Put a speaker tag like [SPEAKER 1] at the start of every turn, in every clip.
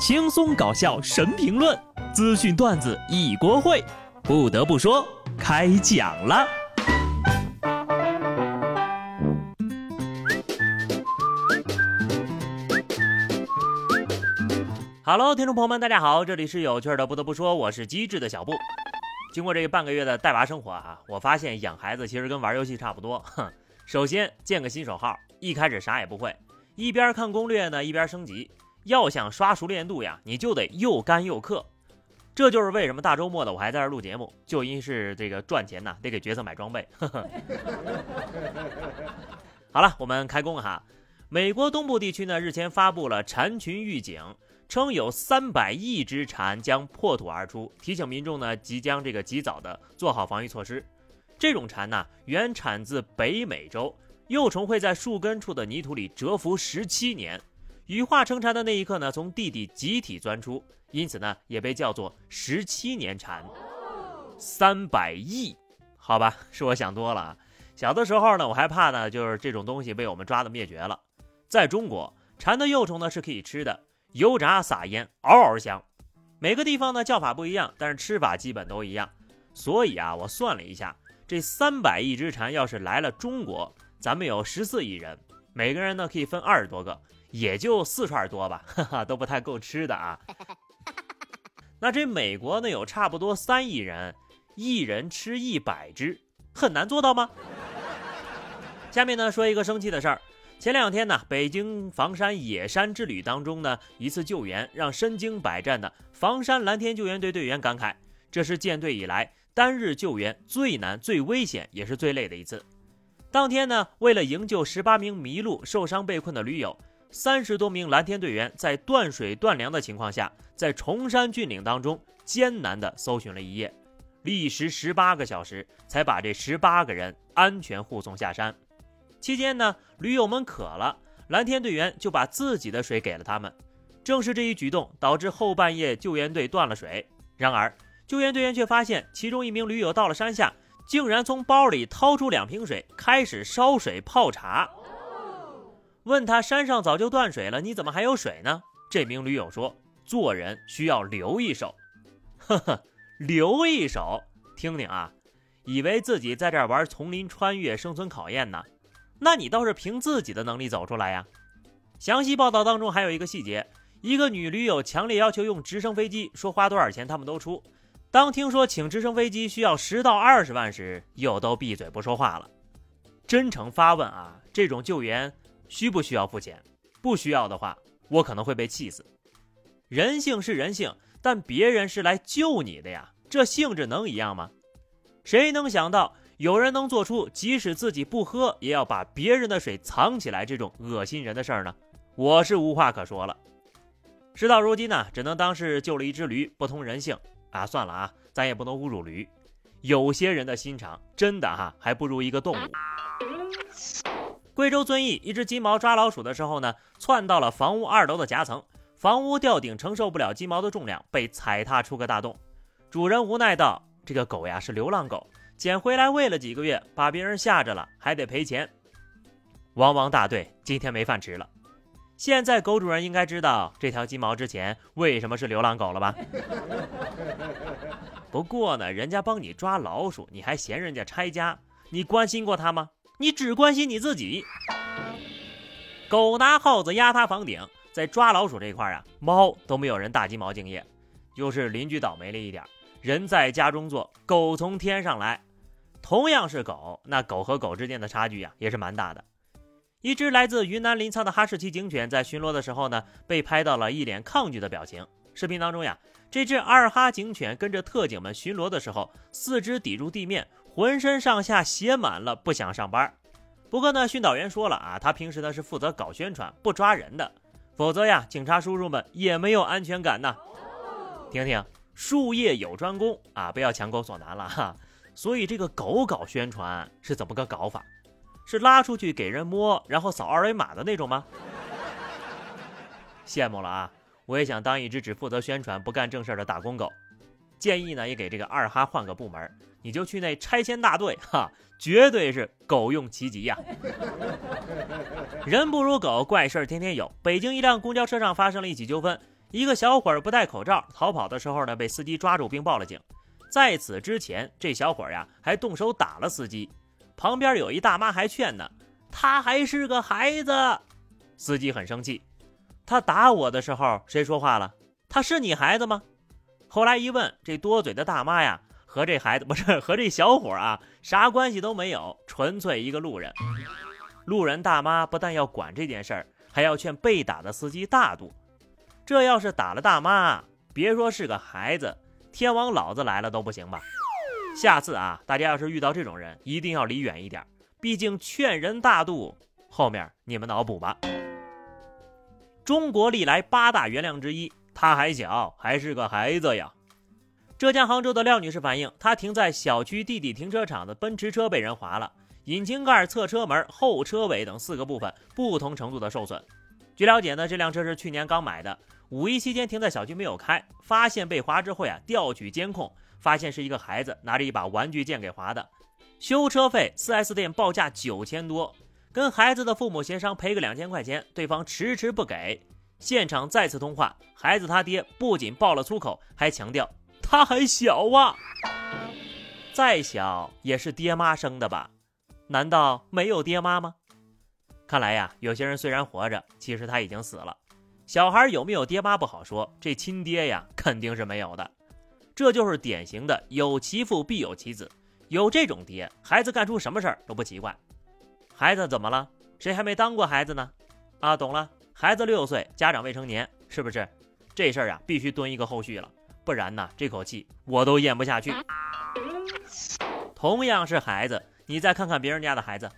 [SPEAKER 1] 轻松搞笑神评论，资讯段子一锅烩。不得不说，开讲了。Hello，听众朋友们，大家好，这里是有趣的。不得不说，我是机智的小布。经过这半个月的带娃生活啊，我发现养孩子其实跟玩游戏差不多。哼，首先建个新手号，一开始啥也不会，一边看攻略呢，一边升级。要想刷熟练度呀，你就得又干又氪。这就是为什么大周末的我还在这录节目，就因是这个赚钱呐，得给角色买装备。好了，我们开工哈。美国东部地区呢，日前发布了蝉群预警。称有三百亿只蝉将破土而出，提醒民众呢即将这个及早的做好防御措施。这种蝉呢原产自北美洲，幼虫会在树根处的泥土里蛰伏十七年，羽化成蝉的那一刻呢从地底集体钻出，因此呢也被叫做十七年蝉。三百亿，好吧，是我想多了啊。小的时候呢我还怕呢就是这种东西被我们抓的灭绝了。在中国，蝉的幼虫呢是可以吃的。油炸撒盐，嗷嗷香。每个地方呢叫法不一样，但是吃法基本都一样。所以啊，我算了一下，这三百亿只蝉要是来了中国，咱们有十四亿人，每个人呢可以分二十多个，也就四串多吧，哈哈，都不太够吃的啊。那这美国呢有差不多三亿人，一人吃一百只，很难做到吗？下面呢说一个生气的事儿。前两天呢，北京房山野山之旅当中呢，一次救援让身经百战的房山蓝天救援队队员感慨，这是建队以来单日救援最难、最危险也是最累的一次。当天呢，为了营救十八名迷路、受伤被困的驴友，三十多名蓝天队员在断水断粮的情况下，在崇山峻岭当中艰难地搜寻了一夜，历时十八个小时才把这十八个人安全护送下山。期间呢，驴友们渴了，蓝天队员就把自己的水给了他们。正是这一举动，导致后半夜救援队断了水。然而，救援队员却发现其中一名驴友到了山下，竟然从包里掏出两瓶水，开始烧水泡茶。问他山上早就断水了，你怎么还有水呢？这名驴友说：“做人需要留一手。”呵呵，留一手，听听啊，以为自己在这玩丛林穿越生存考验呢。那你倒是凭自己的能力走出来呀！详细报道当中还有一个细节：一个女驴友强烈要求用直升飞机，说花多少钱他们都出。当听说请直升飞机需要十到二十万时，又都闭嘴不说话了。真诚发问啊，这种救援需不需要付钱？不需要的话，我可能会被气死。人性是人性，但别人是来救你的呀，这性质能一样吗？谁能想到？有人能做出即使自己不喝也要把别人的水藏起来这种恶心人的事儿呢？我是无话可说了。事到如今呢，只能当是救了一只驴，不通人性啊！算了啊，咱也不能侮辱驴。有些人的心肠真的哈，还不如一个动物。贵州遵义一只金毛抓老鼠的时候呢，窜到了房屋二楼的夹层，房屋吊顶承受不了金毛的重量，被踩踏出个大洞。主人无奈道：“这个狗呀是流浪狗。”捡回来喂了几个月，把别人吓着了，还得赔钱。汪汪大队今天没饭吃了。现在狗主人应该知道这条金毛之前为什么是流浪狗了吧？不过呢，人家帮你抓老鼠，你还嫌人家拆家？你关心过他吗？你只关心你自己。狗拿耗子压他房顶，在抓老鼠这块啊，猫都没有人大金毛敬业，就是邻居倒霉了一点。人在家中坐，狗从天上来。同样是狗，那狗和狗之间的差距呀，也是蛮大的。一只来自云南临沧的哈士奇警犬在巡逻的时候呢，被拍到了一脸抗拒的表情。视频当中呀，这只二哈警犬跟着特警们巡逻的时候，四肢抵住地面，浑身上下写满了，不想上班。不过呢，训导员说了啊，他平时呢是负责搞宣传，不抓人的，否则呀，警察叔叔们也没有安全感呐。听听，术业有专攻啊，不要强狗所难了哈。所以这个狗搞宣传是怎么个搞法？是拉出去给人摸，然后扫二维码的那种吗？羡慕了啊！我也想当一只只负责宣传不干正事的打工狗。建议呢，也给这个二哈换个部门，你就去那拆迁大队，哈，绝对是狗用其极呀！人不如狗，怪事儿天天有。北京一辆公交车上发生了一起纠纷，一个小伙儿不戴口罩逃跑的时候呢，被司机抓住并报了警。在此之前，这小伙呀还动手打了司机。旁边有一大妈还劝呢，他还是个孩子。司机很生气，他打我的时候谁说话了？他是你孩子吗？后来一问，这多嘴的大妈呀，和这孩子不是 和这小伙啊，啥关系都没有，纯粹一个路人。路人大妈不但要管这件事儿，还要劝被打的司机大度。这要是打了大妈，别说是个孩子，天王老子来了都不行吧？下次啊，大家要是遇到这种人，一定要离远一点，毕竟劝人大度，后面你们脑补吧。中国历来八大原谅之一。他还小，还是个孩子呀。浙江杭州的廖女士反映，她停在小区地底停车场的奔驰车被人划了，引擎盖、侧车门、后车尾等四个部分不同程度的受损。据了解呢，这辆车是去年刚买的，五一期间停在小区没有开，发现被划之后呀，调取监控，发现是一个孩子拿着一把玩具剑给划的。修车费，4S 店报价九千多，跟孩子的父母协商赔个两千块钱，对方迟迟不给。现场再次通话，孩子他爹不仅爆了粗口，还强调他还小啊，再小也是爹妈生的吧？难道没有爹妈吗？看来呀，有些人虽然活着，其实他已经死了。小孩有没有爹妈不好说，这亲爹呀肯定是没有的。这就是典型的有其父必有其子，有这种爹，孩子干出什么事儿都不奇怪。孩子怎么了？谁还没当过孩子呢？啊，懂了。孩子六岁，家长未成年，是不是？这事儿啊，必须蹲一个后续了，不然呢，这口气我都咽不下去。同样是孩子，你再看看别人家的孩子。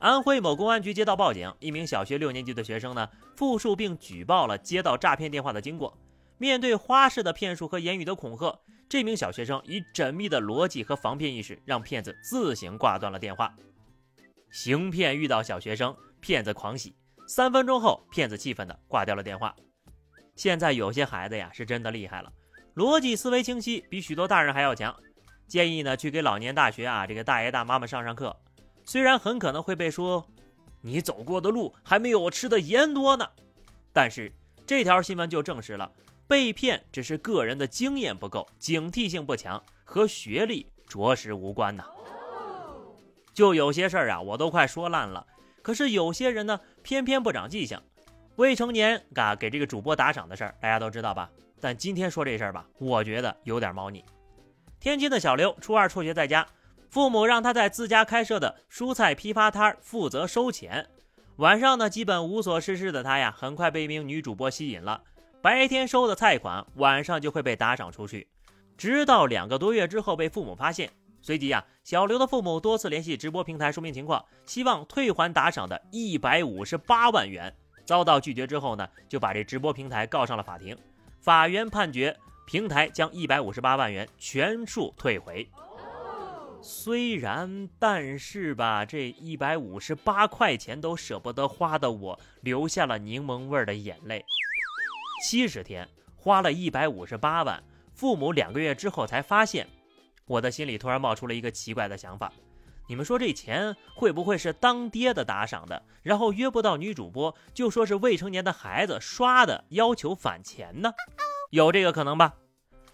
[SPEAKER 1] 安徽某公安局接到报警，一名小学六年级的学生呢，复述并举报了接到诈骗电话的经过。面对花式的骗术和言语的恐吓，这名小学生以缜密的逻辑和防骗意识，让骗子自行挂断了电话。行骗遇到小学生，骗子狂喜。三分钟后，骗子气愤的挂掉了电话。现在有些孩子呀，是真的厉害了，逻辑思维清晰，比许多大人还要强。建议呢，去给老年大学啊这个大爷大妈们上上课。虽然很可能会被说你走过的路还没有我吃的盐多呢，但是这条新闻就证实了，被骗只是个人的经验不够，警惕性不强，和学历着实无关呐。就有些事儿啊，我都快说烂了。可是有些人呢，偏偏不长记性。未成年嘎给这个主播打赏的事儿，大家都知道吧？但今天说这事儿吧，我觉得有点猫腻。天津的小刘初二辍学在家，父母让他在自家开设的蔬菜批发摊负责收钱。晚上呢，基本无所事事的他呀，很快被一名女主播吸引了。白天收的菜款，晚上就会被打赏出去，直到两个多月之后被父母发现。随即呀，小刘的父母多次联系直播平台说明情况，希望退还打赏的一百五十八万元。遭到拒绝之后呢，就把这直播平台告上了法庭。法院判决平台将一百五十八万元全数退回。虽然，但是吧，这一百五十八块钱都舍不得花的我，流下了柠檬味的眼泪。七十天花了一百五十八万，父母两个月之后才发现。我的心里突然冒出了一个奇怪的想法，你们说这钱会不会是当爹的打赏的，然后约不到女主播就说是未成年的孩子刷的，要求返钱呢？有这个可能吧？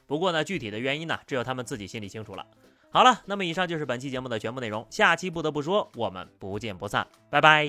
[SPEAKER 1] 不过呢，具体的原因呢，只有他们自己心里清楚了。好了，那么以上就是本期节目的全部内容，下期不得不说，我们不见不散，拜拜。